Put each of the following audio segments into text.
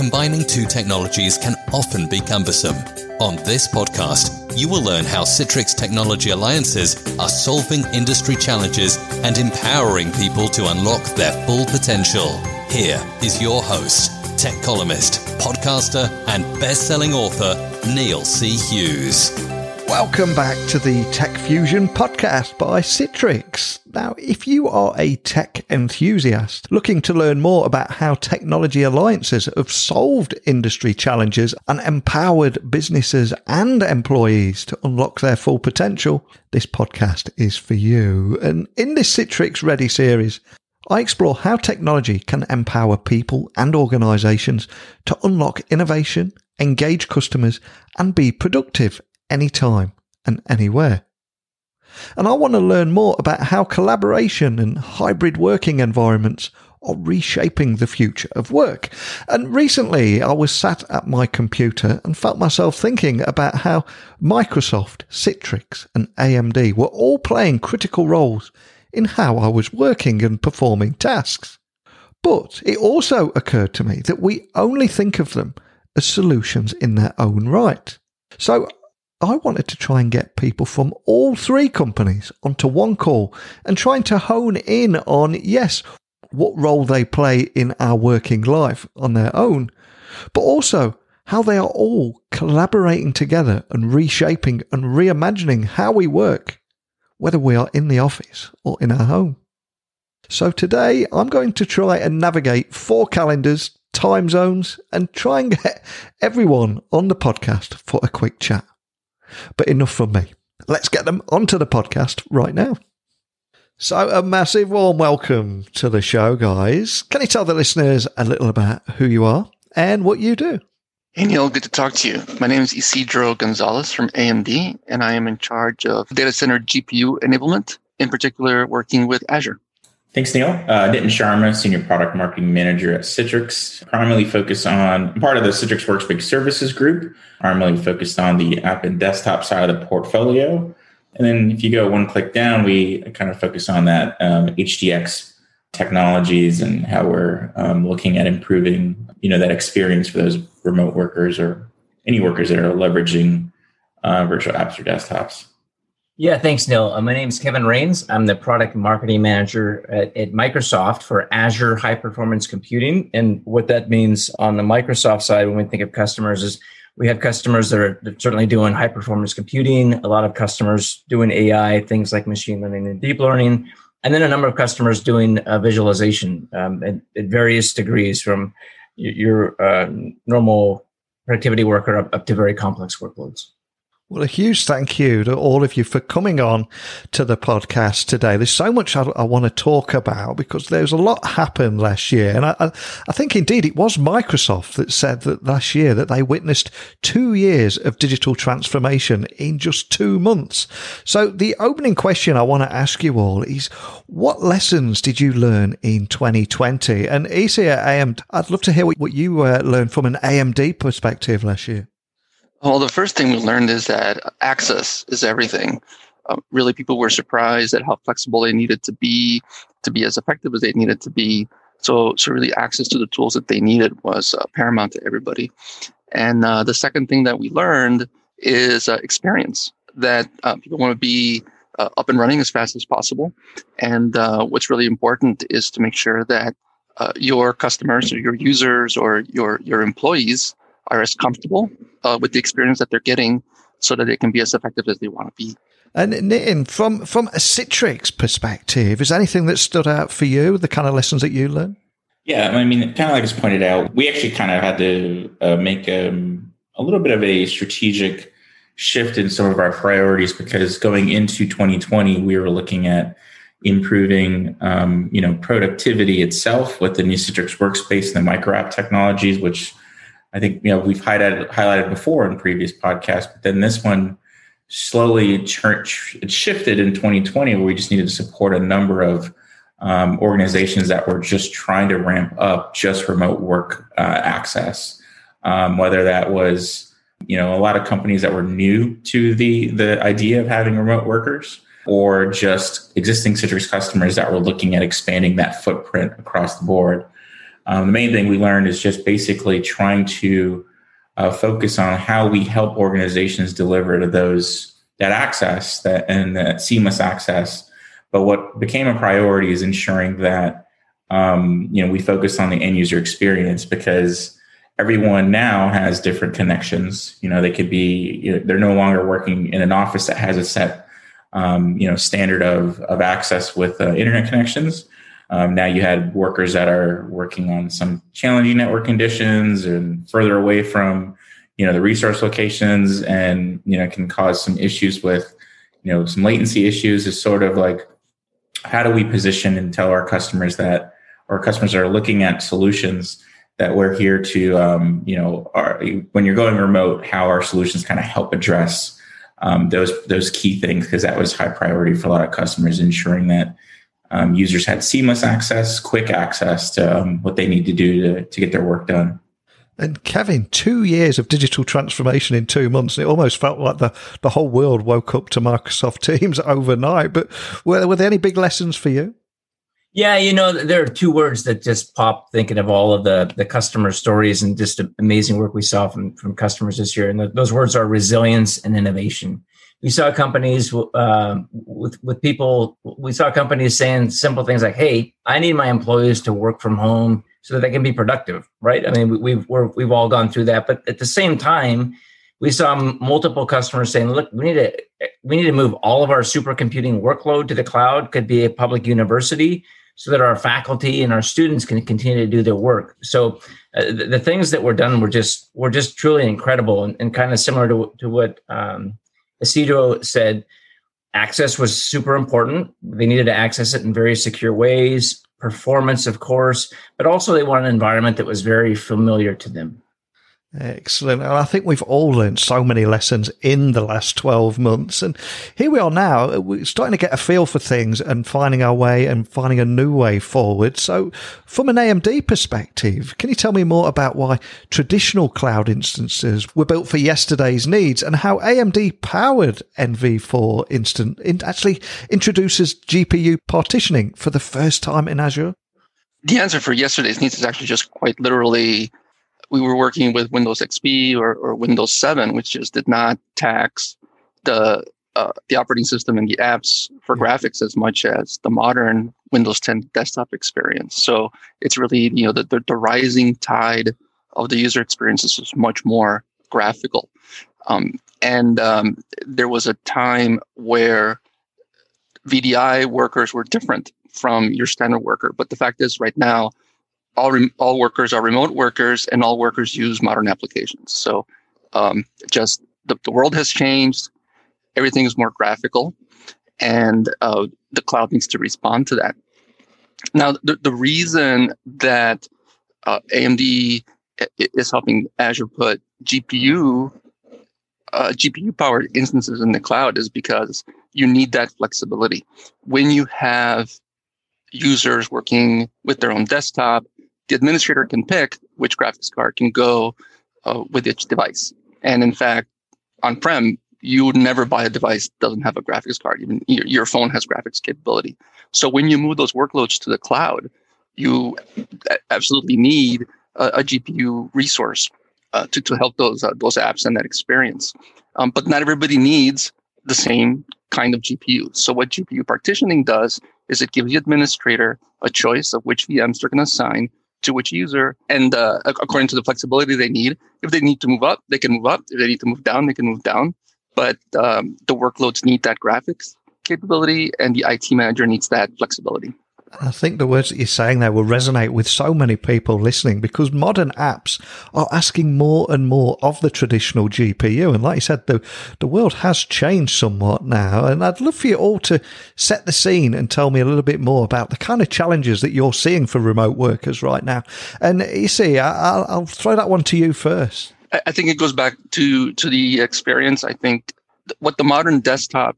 combining two technologies can often be cumbersome. On this podcast, you will learn how Citrix Technology Alliances are solving industry challenges and empowering people to unlock their full potential. Here is your host, tech columnist, podcaster, and best selling author, Neil C. Hughes. Welcome back to the Tech Fusion podcast by Citrix. Now, if you are a tech enthusiast looking to learn more about how technology alliances have solved industry challenges and empowered businesses and employees to unlock their full potential, this podcast is for you. And in this Citrix Ready series, I explore how technology can empower people and organizations to unlock innovation, engage customers, and be productive anytime and anywhere. And I want to learn more about how collaboration and hybrid working environments are reshaping the future of work. And recently I was sat at my computer and felt myself thinking about how Microsoft, Citrix and AMD were all playing critical roles in how I was working and performing tasks. But it also occurred to me that we only think of them as solutions in their own right. So I wanted to try and get people from all three companies onto one call and trying to hone in on, yes, what role they play in our working life on their own, but also how they are all collaborating together and reshaping and reimagining how we work, whether we are in the office or in our home. So today I'm going to try and navigate four calendars, time zones, and try and get everyone on the podcast for a quick chat. But enough from me. Let's get them onto the podcast right now. So, a massive warm welcome to the show, guys. Can you tell the listeners a little about who you are and what you do? Hey, Neil, good to talk to you. My name is Isidro Gonzalez from AMD, and I am in charge of data center GPU enablement, in particular, working with Azure. Thanks, Neil. Uh, Nitin Sharma, Senior Product Marketing Manager at Citrix. Primarily focused on part of the Citrix Workspace Services Group, primarily focused on the app and desktop side of the portfolio. And then if you go one click down, we kind of focus on that um, HDX technologies and how we're um, looking at improving, you know, that experience for those remote workers or any workers that are leveraging uh, virtual apps or desktops. Yeah, thanks, Neil. Uh, my name is Kevin Raines. I'm the product marketing manager at, at, Microsoft for Azure High Performance Computing. And what that means on the Microsoft side, when we think of customers, is we have customers that are certainly doing high performance computing, a lot of customers doing AI, things like machine learning and deep learning, and then a number of customers doing uh, visualization um, at, at, various degrees from your uh, normal productivity worker up, up to very complex workloads. Well, a huge thank you to all of you for coming on to the podcast today. There's so much I, I want to talk about because there's a lot happened last year. And I, I, think indeed it was Microsoft that said that last year that they witnessed two years of digital transformation in just two months. So the opening question I want to ask you all is what lessons did you learn in 2020? And at AMD, I'd love to hear what, what you uh, learned from an AMD perspective last year. Well, the first thing we learned is that access is everything. Um, really, people were surprised at how flexible they needed to be to be as effective as they needed to be. So, so really, access to the tools that they needed was uh, paramount to everybody. And uh, the second thing that we learned is uh, experience. That uh, people want to be uh, up and running as fast as possible. And uh, what's really important is to make sure that your customers or your users or your your employees are as comfortable uh, with the experience that they're getting so that they can be as effective as they want to be. And Nitin, from from a Citrix perspective, is anything that stood out for you? The kind of lessons that you learned? Yeah, I mean, kind of like I just pointed out, we actually kind of had to uh, make um, a little bit of a strategic shift in some of our priorities because going into 2020, we were looking at improving, um, you know, productivity itself with the new Citrix Workspace and the micro app technologies, which I think you know we've highlighted highlighted before in previous podcasts, but then this one slowly it shifted in 2020 where we just needed to support a number of um, organizations that were just trying to ramp up just remote work uh, access, um, whether that was you know a lot of companies that were new to the the idea of having remote workers or just existing Citrix customers that were looking at expanding that footprint across the board. Um, the main thing we learned is just basically trying to uh, focus on how we help organizations deliver to those that access that and that seamless access. But what became a priority is ensuring that um, you know we focus on the end user experience because everyone now has different connections. You know, they could be you know, they're no longer working in an office that has a set um, you know standard of of access with uh, internet connections. Um, now you had workers that are working on some challenging network conditions and further away from you know the resource locations, and you know can cause some issues with you know some latency issues. Is sort of like how do we position and tell our customers that our customers are looking at solutions that we're here to um, you know our, when you're going remote how our solutions kind of help address um, those those key things because that was high priority for a lot of customers ensuring that um, users had seamless access quick access to um, what they need to do to, to get their work done and Kevin, two years of digital transformation in two months. It almost felt like the, the whole world woke up to Microsoft Teams overnight. But were, were there any big lessons for you? Yeah, you know, there are two words that just pop thinking of all of the the customer stories and just amazing work we saw from from customers this year. And the, those words are resilience and innovation. We saw companies uh, with with people. We saw companies saying simple things like, "Hey, I need my employees to work from home so that they can be productive." Right? I mean, we, we've we're, we've all gone through that, but at the same time, we saw multiple customers saying, "Look, we need to we need to move all of our supercomputing workload to the cloud. Could be a public university." so that our faculty and our students can continue to do their work. So uh, the, the, things that were done were just were just truly incredible and, and kind of similar to, to what um, Isidro said. Access was super important. They needed to access it in very secure ways. Performance, of course, but also they wanted an environment that was very familiar to them. Excellent. And I think we've all learned so many lessons in the last 12 months. And here we are now, uh, we're starting to get a feel for things and finding our way and finding a new way forward. So, from an AMD perspective, can you tell me more about why traditional cloud instances were built for yesterday's needs and how AMD powered NV4 instant actually introduces GPU partitioning for the first time in Azure? The answer for yesterday's needs is actually just quite literally we were working with Windows XP or, or Windows 7, which just did not tax the uh, the operating system and the apps for graphics as much as the modern Windows 10 desktop experience. So it's really you know the, the, the rising tide of the user experiences is much more graphical. Um, and um, there was a time where VDI workers were different from your standard worker. But the fact is, right now, all all workers are remote workers, and all workers use modern applications. So, um, just the, the world has changed. Everything is more graphical, and uh, the cloud needs to respond to that. Now, the, the reason that uh, AMD is helping Azure put GPU uh, GPU powered instances in the cloud is because you need that flexibility. When you have users working with their own desktop, the administrator can pick which graphics card can go uh, with each device. And in fact, on-prem, you would never buy a device that doesn't have a graphics card. Even your, your phone has graphics capability. So when you move those workloads to the cloud, you absolutely need a, a GPU resource uh, to, to help those uh, those apps and that experience. Um, but not everybody needs the same kind of GPU. So what GPU partitioning does is it gives the administrator a choice of which VMs they're going to assign to which user and uh, according to the flexibility they need. If they need to move up, they can move up. If they need to move down, they can move down. But um, the workloads need that graphics capability, and the IT manager needs that flexibility. I think the words that you're saying there will resonate with so many people listening because modern apps are asking more and more of the traditional GPU. And like you said, the, the world has changed somewhat now. And I'd love for you all to set the scene and tell me a little bit more about the kind of challenges that you're seeing for remote workers right now. And you see, I'll, I'll throw that one to you first. I think it goes back to, to the experience. I think what the modern desktop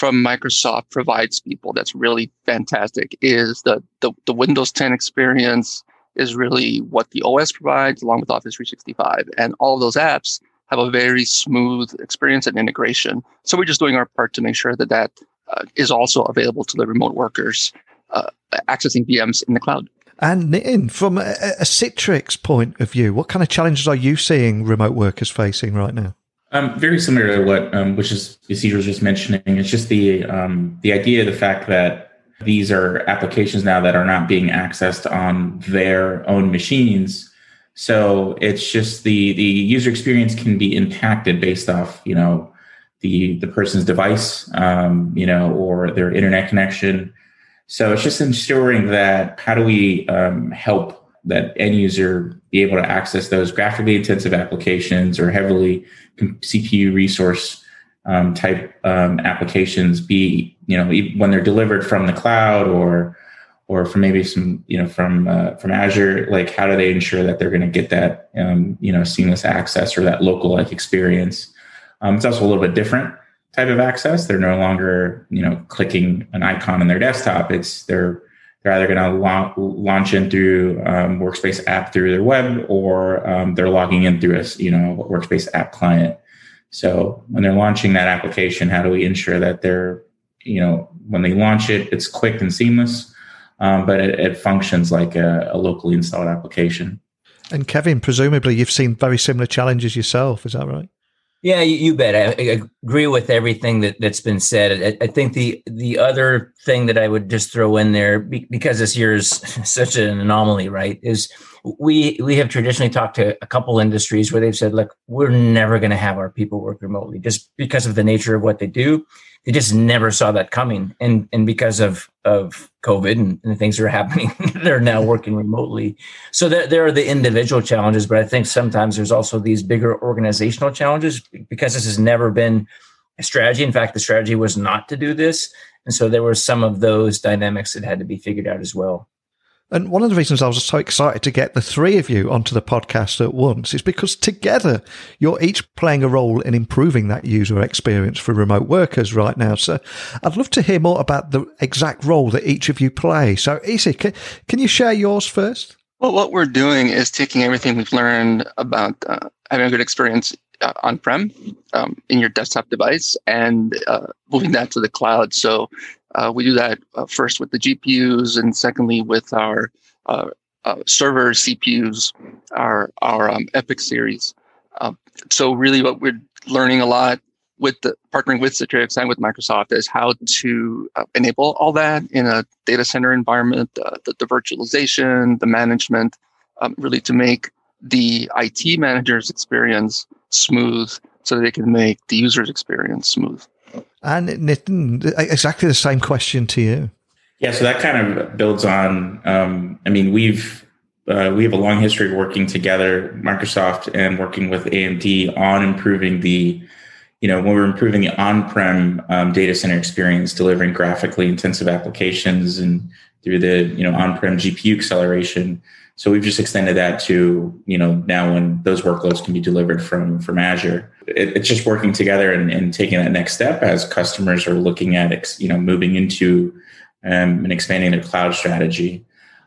from Microsoft provides people that's really fantastic is the, the, the Windows 10 experience is really what the OS provides along with Office 365. And all those apps have a very smooth experience and integration. So we're just doing our part to make sure that that uh, is also available to the remote workers uh, accessing VMs in the cloud. And Nitin, from a, a Citrix point of view, what kind of challenges are you seeing remote workers facing right now? Um, very similar to what, um, which is Isidro was just mentioning. It's just the um, the idea, the fact that these are applications now that are not being accessed on their own machines. So it's just the the user experience can be impacted based off, you know, the the person's device, um, you know, or their internet connection. So it's just ensuring that how do we um, help that end user be able to access those graphically intensive applications or heavily CPU resource um, type um, applications be you know when they're delivered from the cloud or or from maybe some you know from uh, from Azure like how do they ensure that they're going to get that um, you know seamless access or that local like experience? Um, it's also a little bit different type of access. They're no longer you know clicking an icon on their desktop. It's they're they're either going to la- launch in through um, Workspace app through their web, or um, they're logging in through a you know Workspace app client. So when they're launching that application, how do we ensure that they're you know when they launch it, it's quick and seamless, um, but it, it, functions like a, a locally installed application. And Kevin, presumably you've seen very similar challenges yourself. Is that right? Yeah, you, you bet. I, I, agree with everything that, that's been said. I, I, think the the other thing that I would just throw in there, because this year is such an anomaly, right? Is we we have traditionally talked to a couple industries where they've said, look, we're never going to have our people work remotely just because of the nature of what they do they just never saw that coming. And and because of of COVID and, and things are happening, they're now working remotely. So there, there are the individual challenges, but I think sometimes there's also these bigger organizational challenges because this has never been a strategy. In fact, the strategy was not to do this. And so there were some of those dynamics that had to be figured out as well. And one of the reasons I was so excited to get the three of you onto the podcast at once is because together you're each playing a role in improving that user experience for remote workers right now. So I'd love to hear more about the exact role that each of you play. So, Easy, can, can you share yours first? Well, what we're doing is taking everything we've learned about uh, having a good experience uh, on-prem um, in your desktop device and uh, moving that to the cloud. So uh, we do that uh, first with the GPUs, and secondly with our uh, uh server CPUs, our our um, EPYC series. Um, so really, what we're learning a lot with the partnering with Citrix and with Microsoft is how to uh, enable all that in a data center environment, uh, the, the, virtualization, the management, um, really to make the IT manager's experience smooth, so that they can make the user's experience smooth. And exactly the same question to you. Yeah, so that kind of builds on. Um, I mean, we've uh, we have a long history of working together, Microsoft, and working with AMD on improving the, you know, when we're improving the on-prem um, data center experience, delivering graphically intensive applications, and through the you know on-prem GPU acceleration. So we've just extended that to, you know, now when those workloads can be delivered from, from Azure. It, it's just working together and, and, taking that next step as customers are looking at, you know, moving into um, and expanding their cloud strategy.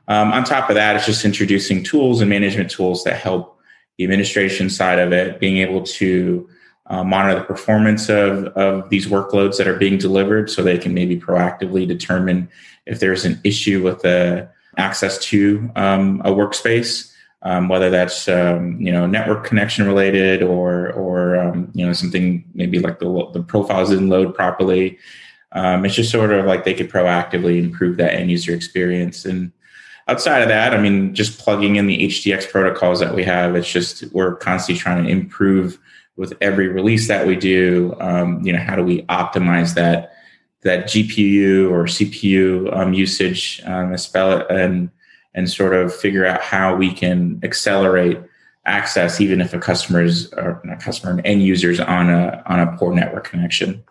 Um, on top of that, it's just introducing tools and management tools that help the administration side of it, being able to uh, monitor the performance of, of these workloads that are being delivered so they can maybe proactively determine if there's an issue with the access to um, a workspace, um, whether that's um, you know network connection related or or um, you know something maybe like the the profiles didn't load properly. Um, it's just sort of like they could proactively improve that end user experience. And outside of that, I mean, just plugging in the HDX protocols that we have, it's just we're constantly trying to improve with every release that we do. Um, you know, how do we optimize that? that GPU or CPU um, usage, um, and and sort of figure out how we can accelerate access, even if a customer's or not customer, an end users on a on a poor network connection.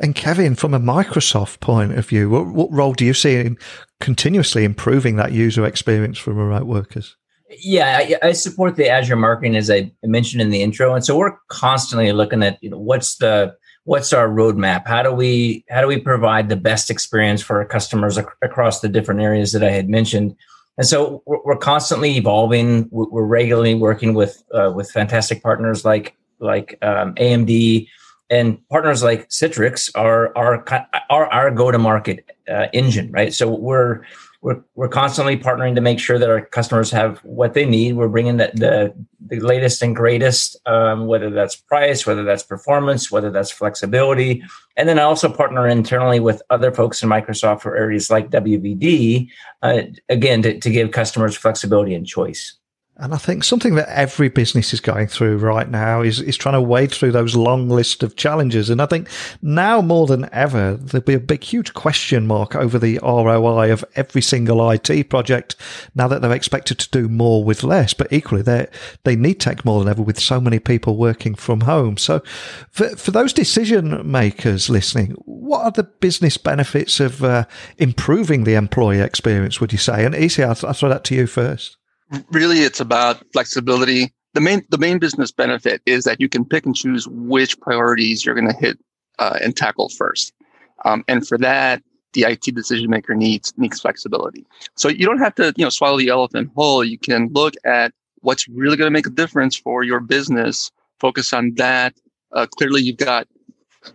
And Kevin, from a Microsoft point of view, what, what role do you see in continuously improving that user experience for remote workers? Yeah, I, I, support the Azure marketing as I mentioned in the intro, and so we're constantly looking at you know what's the what's our roadmap? How do we how do we provide the best experience for our customers ac- across the different areas that i had mentioned? And so we're, we're constantly evolving. We're regularly working with uh, with fantastic partners like like um, amd and partners like citrix are are are our go to market uh, engine right? So we're we're, we're constantly partnering to make sure that our customers have what they need. We're bringing the, the, the latest and greatest, um, whether that's price, whether that's performance, whether that's flexibility. And then I also partner internally with other folks in Microsoft for areas like WVD, uh, again, to, to give customers flexibility and choice. And I think something that every business is going through right now is, is trying to wade through those long list of challenges. And I think now more than ever, there'll be a big, huge question mark over the ROI of every single IT project now that they're expected to do more with less. But equally, they they need tech more than ever with so many people working from home. So for, for those decision makers listening, what are the business benefits of uh, improving the employee experience, would you say? And EC, I'll, I'll throw that to you first really it's about flexibility. The main the main business benefit is that you can pick and choose which priorities you're going to hit uh, and tackle first. Um, and for that, the IT decision maker needs needs flexibility. So you don't have to you know swallow the elephant whole. You can look at what's really going to make a difference for your business. Focus on that. Uh, clearly, you've got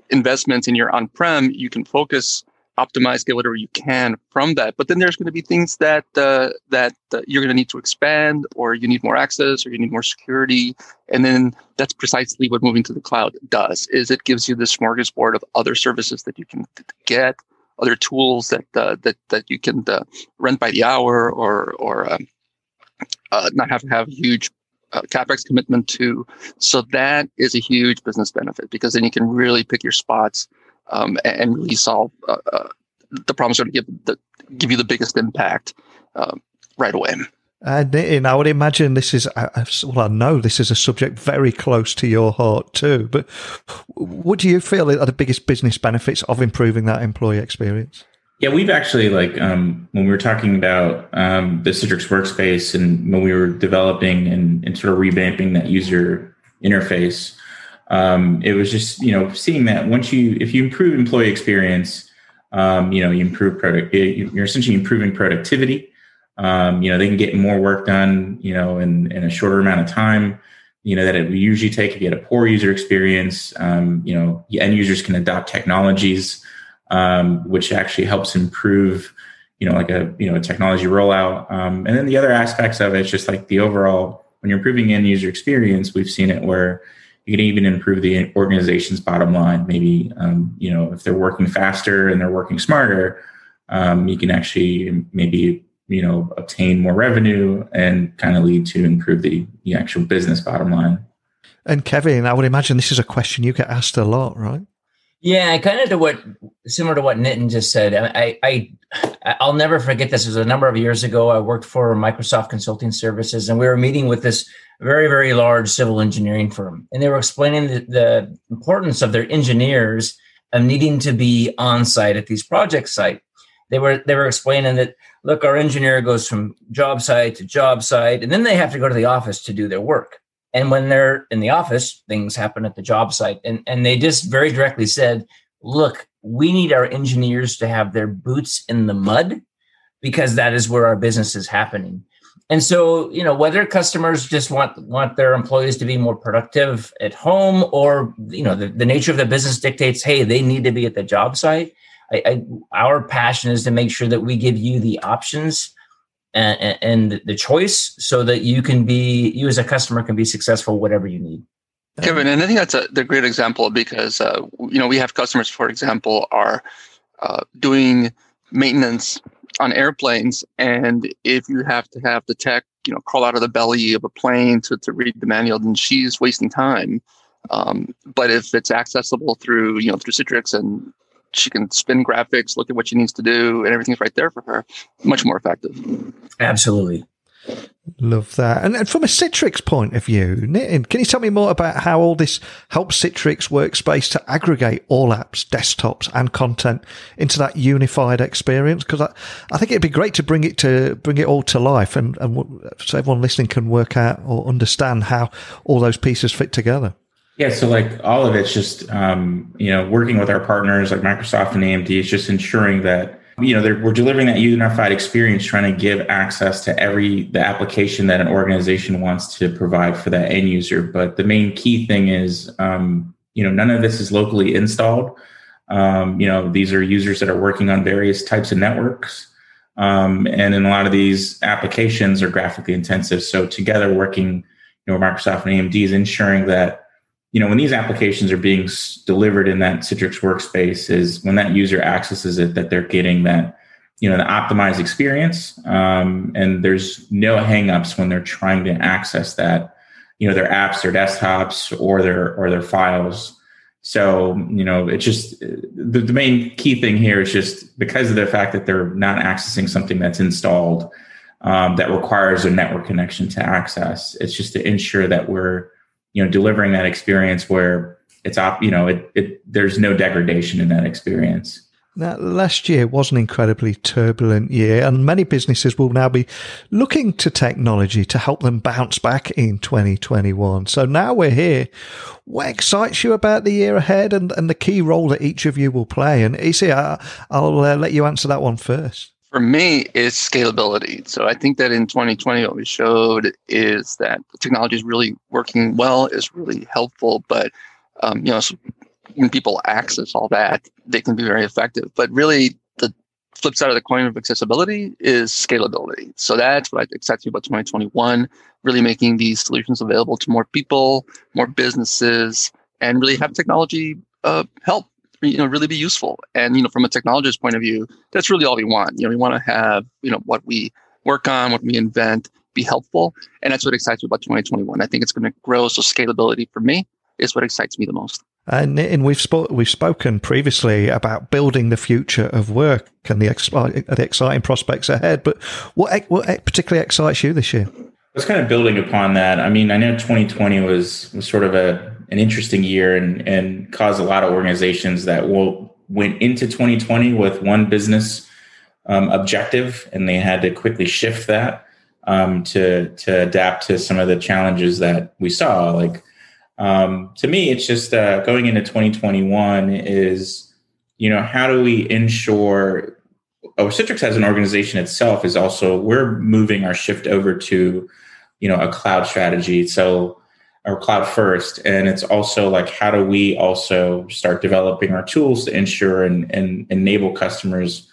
investments in your on-prem. You can focus optimize, get whatever you can from that. But then there's going to be things that uh, that uh, you're going to need to expand, or you need more access, or you need more security. And then that's precisely what moving to the cloud does: is it gives you this smorgasbord of other services that you can get, other tools that uh, that that you can uh, rent by the hour, or or um, uh, not have to have huge uh, capex commitment to. So that is a huge business benefit because then you can really pick your spots um, and really solve uh, uh, the problems that give the, give you the biggest impact uh, right away. And, and I would imagine this is, well, I know this is a subject very close to your heart too. But what do you feel are the biggest business benefits of improving that employee experience? Yeah, we've actually like um, when we were talking about um, the Citrix workspace and when we were developing and, and sort of revamping that user interface, um, it was just you know seeing that once you if you improve employee experience um, you know you improve product you're essentially improving productivity. Um, you know they can get more work done you know in, in a shorter amount of time you know that it would usually take if you had a poor user experience. Um, you know end users can adopt technologies um, which actually helps improve you know like a you know a technology rollout. Um, and then the other aspects of it is just like the overall when you're improving end user experience we've seen it where you can even improve the organization's bottom line. Maybe um, you know if they're working faster and they're working smarter, um, you can actually maybe you know obtain more revenue and kind of lead to improve the, the actual business bottom line. And Kevin, I would imagine this is a question you get asked a lot, right? Yeah, kind of to what similar to what Nitin just said. I, I I'll never forget this. It was a number of years ago. I worked for Microsoft Consulting Services, and we were meeting with this very very large civil engineering firm, and they were explaining the, the importance of their engineers of needing to be on site at these project site. They were they were explaining that look, our engineer goes from job site to job site, and then they have to go to the office to do their work. And when they're in the office, things happen at the job site. And, and they just very directly said, look, we need our engineers to have their boots in the mud because that is where our business is happening. And so, you know, whether customers just want want their employees to be more productive at home, or you know, the, the nature of the business dictates, hey, they need to be at the job site. I, I, our passion is to make sure that we give you the options and, and the choice so that you can be you as a customer can be successful whatever you need kevin and i think that's a, the great example because uh, you know we have customers for example are uh, doing maintenance on airplanes and if you have to have the tech you know crawl out of the belly of a plane to, to read the manual then she's wasting time um, but if it's accessible through you know through citrix and she can spin graphics, look at what she needs to do, and everything's right there for her. Much more effective. Absolutely. Love that. And, from a Citrix point of view, Nitin, can you tell me more about how all this helps Citrix Workspace to aggregate all apps, desktops, and content into that unified experience? Because I, I think it'd be great to bring it to bring it all to life, and, and so everyone listening can work out or understand how all those pieces fit together. Yeah, so like all of it's just um, you know working with our partners like Microsoft and AMD is just ensuring that you know we're delivering that unified experience, trying to give access to every the application that an organization wants to provide for that end user. But the main key thing is um, you know none of this is locally installed. Um, you know these are users that are working on various types of networks. Um, and in a lot of these applications are graphically intensive. So together working, you know, Microsoft and AMD is ensuring that, you know, when these applications are being delivered in that Citrix workspace is when that user accesses it, that they're getting that, you know, the optimized experience. Um, and there's no hangups when they're trying to access that, you know, their apps, their desktops or their, or their files. So, you know, it's just the, the main key thing here is just because of the fact that they're not accessing something that's installed um, that requires a network connection to access. It's just to ensure that we're, you know, delivering that experience where it's op, you know, it, it there's no degradation in that experience. Now, last year was an incredibly turbulent year, and many businesses will now be looking to technology to help them bounce back in 2021. So now we're here. What excites you about the year ahead and, and the key role that each of you will play? And EC, I, I'll uh, let you answer that one first. For me, it's scalability. So I think that in 2020, what we showed is that technology is really working well, is really helpful, but um, you know, when people access all that, they can be very effective. But really, the flip side of the coin of accessibility is scalability. So that's what excites me about 2021, really making these solutions available to more people, more businesses, and really have technology uh, help you know really be useful and you know from a technologist point of view that's really all we want you know we want to have you know what we work on what we invent be helpful and that's what excites me about 2021 i think it's going to grow so scalability for me is what excites me the most and, and we've spo- we've spoken previously about building the future of work and the, ex- the exciting prospects ahead. But what what particularly excites you this year? I was kind of building upon that. I mean, I know 2020 was, was sort of a an interesting year and and caused a lot of organizations that will went into 2020 with one business um, objective, and they had to quickly shift that um, to to adapt to some of the challenges that we saw, like um, to me, it's just uh, going into 2021 is, you know, how do we ensure? Oh, Citrix as an organization itself is also we're moving our shift over to, you know, a cloud strategy. So, or cloud first, and it's also like how do we also start developing our tools to ensure and, and enable customers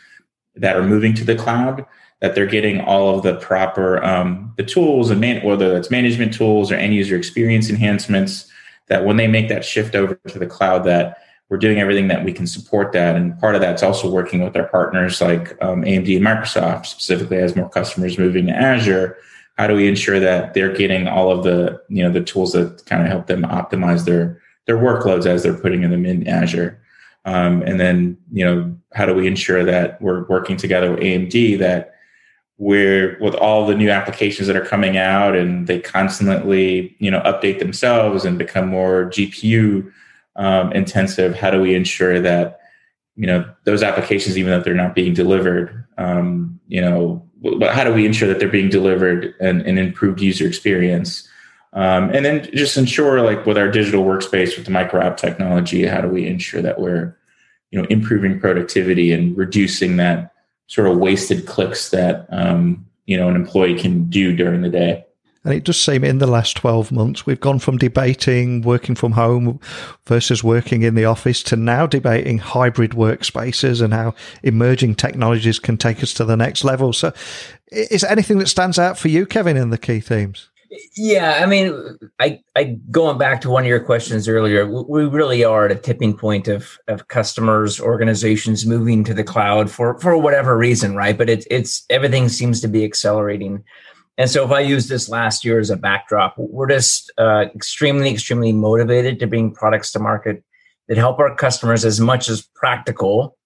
that are moving to the cloud that they're getting all of the proper um, the tools and man, whether it's management tools or end user experience enhancements that when they make that shift over to the cloud that we're doing everything that we can support that. And part of that's also working with our partners like um, amd and microsoft specifically as more customers moving to azure how do we ensure that they're getting all of the you know the tools that kind of help them optimize their their workloads as they're putting them in azure? Um, and then you know how do we ensure that we're working together with amd that where with all the new applications that are coming out and they constantly you know update themselves and become more gpu um, intensive how do we ensure that you know those applications even if they're not being delivered um, you know how do we ensure that they're being delivered and an improved user experience um, and then just ensure like with our digital workspace with the micro app technology how do we ensure that we're you know improving productivity and reducing that sort of wasted clicks that um, you know an employee can do during the day. And it does seem in the last 12 months, we've gone from debating working from home versus working in the office to now debating hybrid workspaces and how emerging technologies can take us to the next level. So, is anything that stands out for you, Kevin, in the key themes? Yeah, I mean, I, I going back to one of your questions earlier, we really are at a tipping point of of customers, organizations moving to the cloud for for whatever reason, right? But it's it's everything seems to be accelerating, and so if I use this last year as a backdrop, we're just uh, extremely extremely motivated to bring products to market that help our customers as much as practical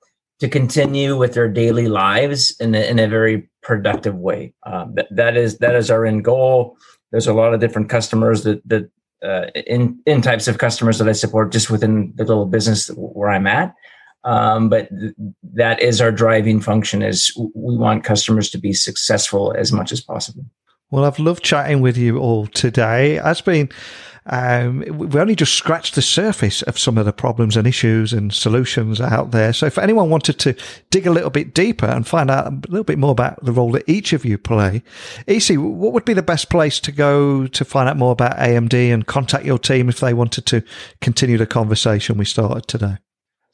to continue with their daily lives in a, in a very productive way. Um, that, that is that is our end goal there's a lot of different customers that that uh, in in types of customers that I support just within the little business where I'm at. Um, but th- that is our driving function is we want customers to be successful as much as possible. Well, I've loved chatting with you all today. It's been um, we only just scratched the surface of some of the problems and issues and solutions out there. So if anyone wanted to dig a little bit deeper and find out a little bit more about the role that each of you play, EC, what would be the best place to go to find out more about AMD and contact your team if they wanted to continue the conversation we started today?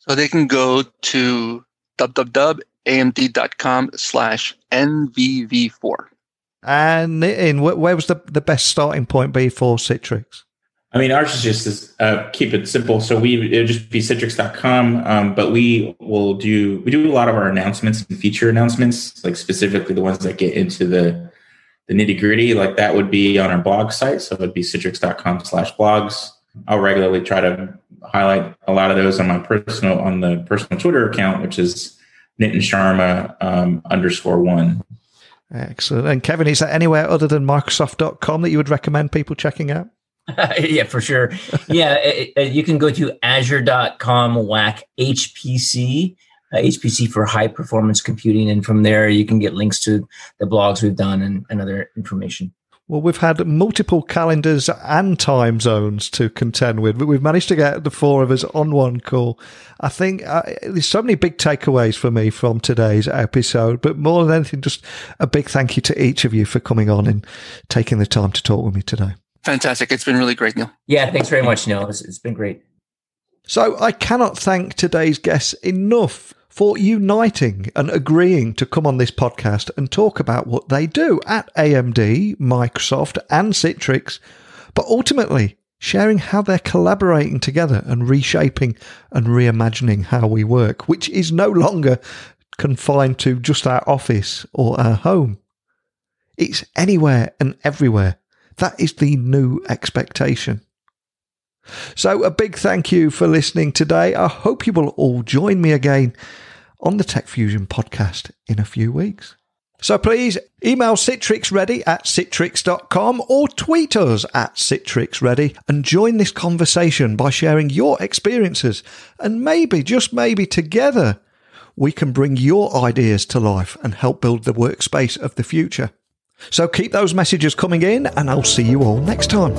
So they can go to www.amd.com amd.com slash NVV4. And in where was the, the best starting point be for Citrix? I mean, ours is just is, uh, keep it simple. So we it'll just be citrix.com, um, but we will do we do a lot of our announcements and feature announcements, like specifically the ones that get into the the nitty gritty. Like that would be on our blog site, so it would be citrix.com slash blogs. I'll regularly try to highlight a lot of those on my personal on the personal Twitter account, which is Nitin Sharma um, underscore one. Excellent. And Kevin, is there anywhere other than Microsoft.com that you would recommend people checking out? yeah, for sure. Yeah, it, it, you can go to azure.com whack HPC, uh, HPC for high performance computing. And from there, you can get links to the blogs we've done and, and other information. Well, we've had multiple calendars and time zones to contend with, but we've managed to get the four of us on one call. I think uh, there's so many big takeaways for me from today's episode, but more than anything, just a big thank you to each of you for coming on and taking the time to talk with me today. Fantastic. It's been really great, Neil. Yeah, thanks very much, Neil. it's, it's been great. So I cannot thank today's guests enough for uniting and agreeing to come on this podcast and talk about what they do at AMD, Microsoft, and Citrix, but ultimately sharing how they're collaborating together and reshaping and reimagining how we work, which is no longer confined to just our office or our home. It's anywhere and everywhere that is the new expectation. So, a big thank you for listening today. I hope you will all join me again on the Tech Fusion podcast in a few weeks. So please email CitrixReady at citrix.com or tweet us at CitrixReady and join this conversation by sharing your experiences. And maybe, just maybe together, we can bring your ideas to life and help build the workspace of the future. So keep those messages coming in, and I'll see you all next time.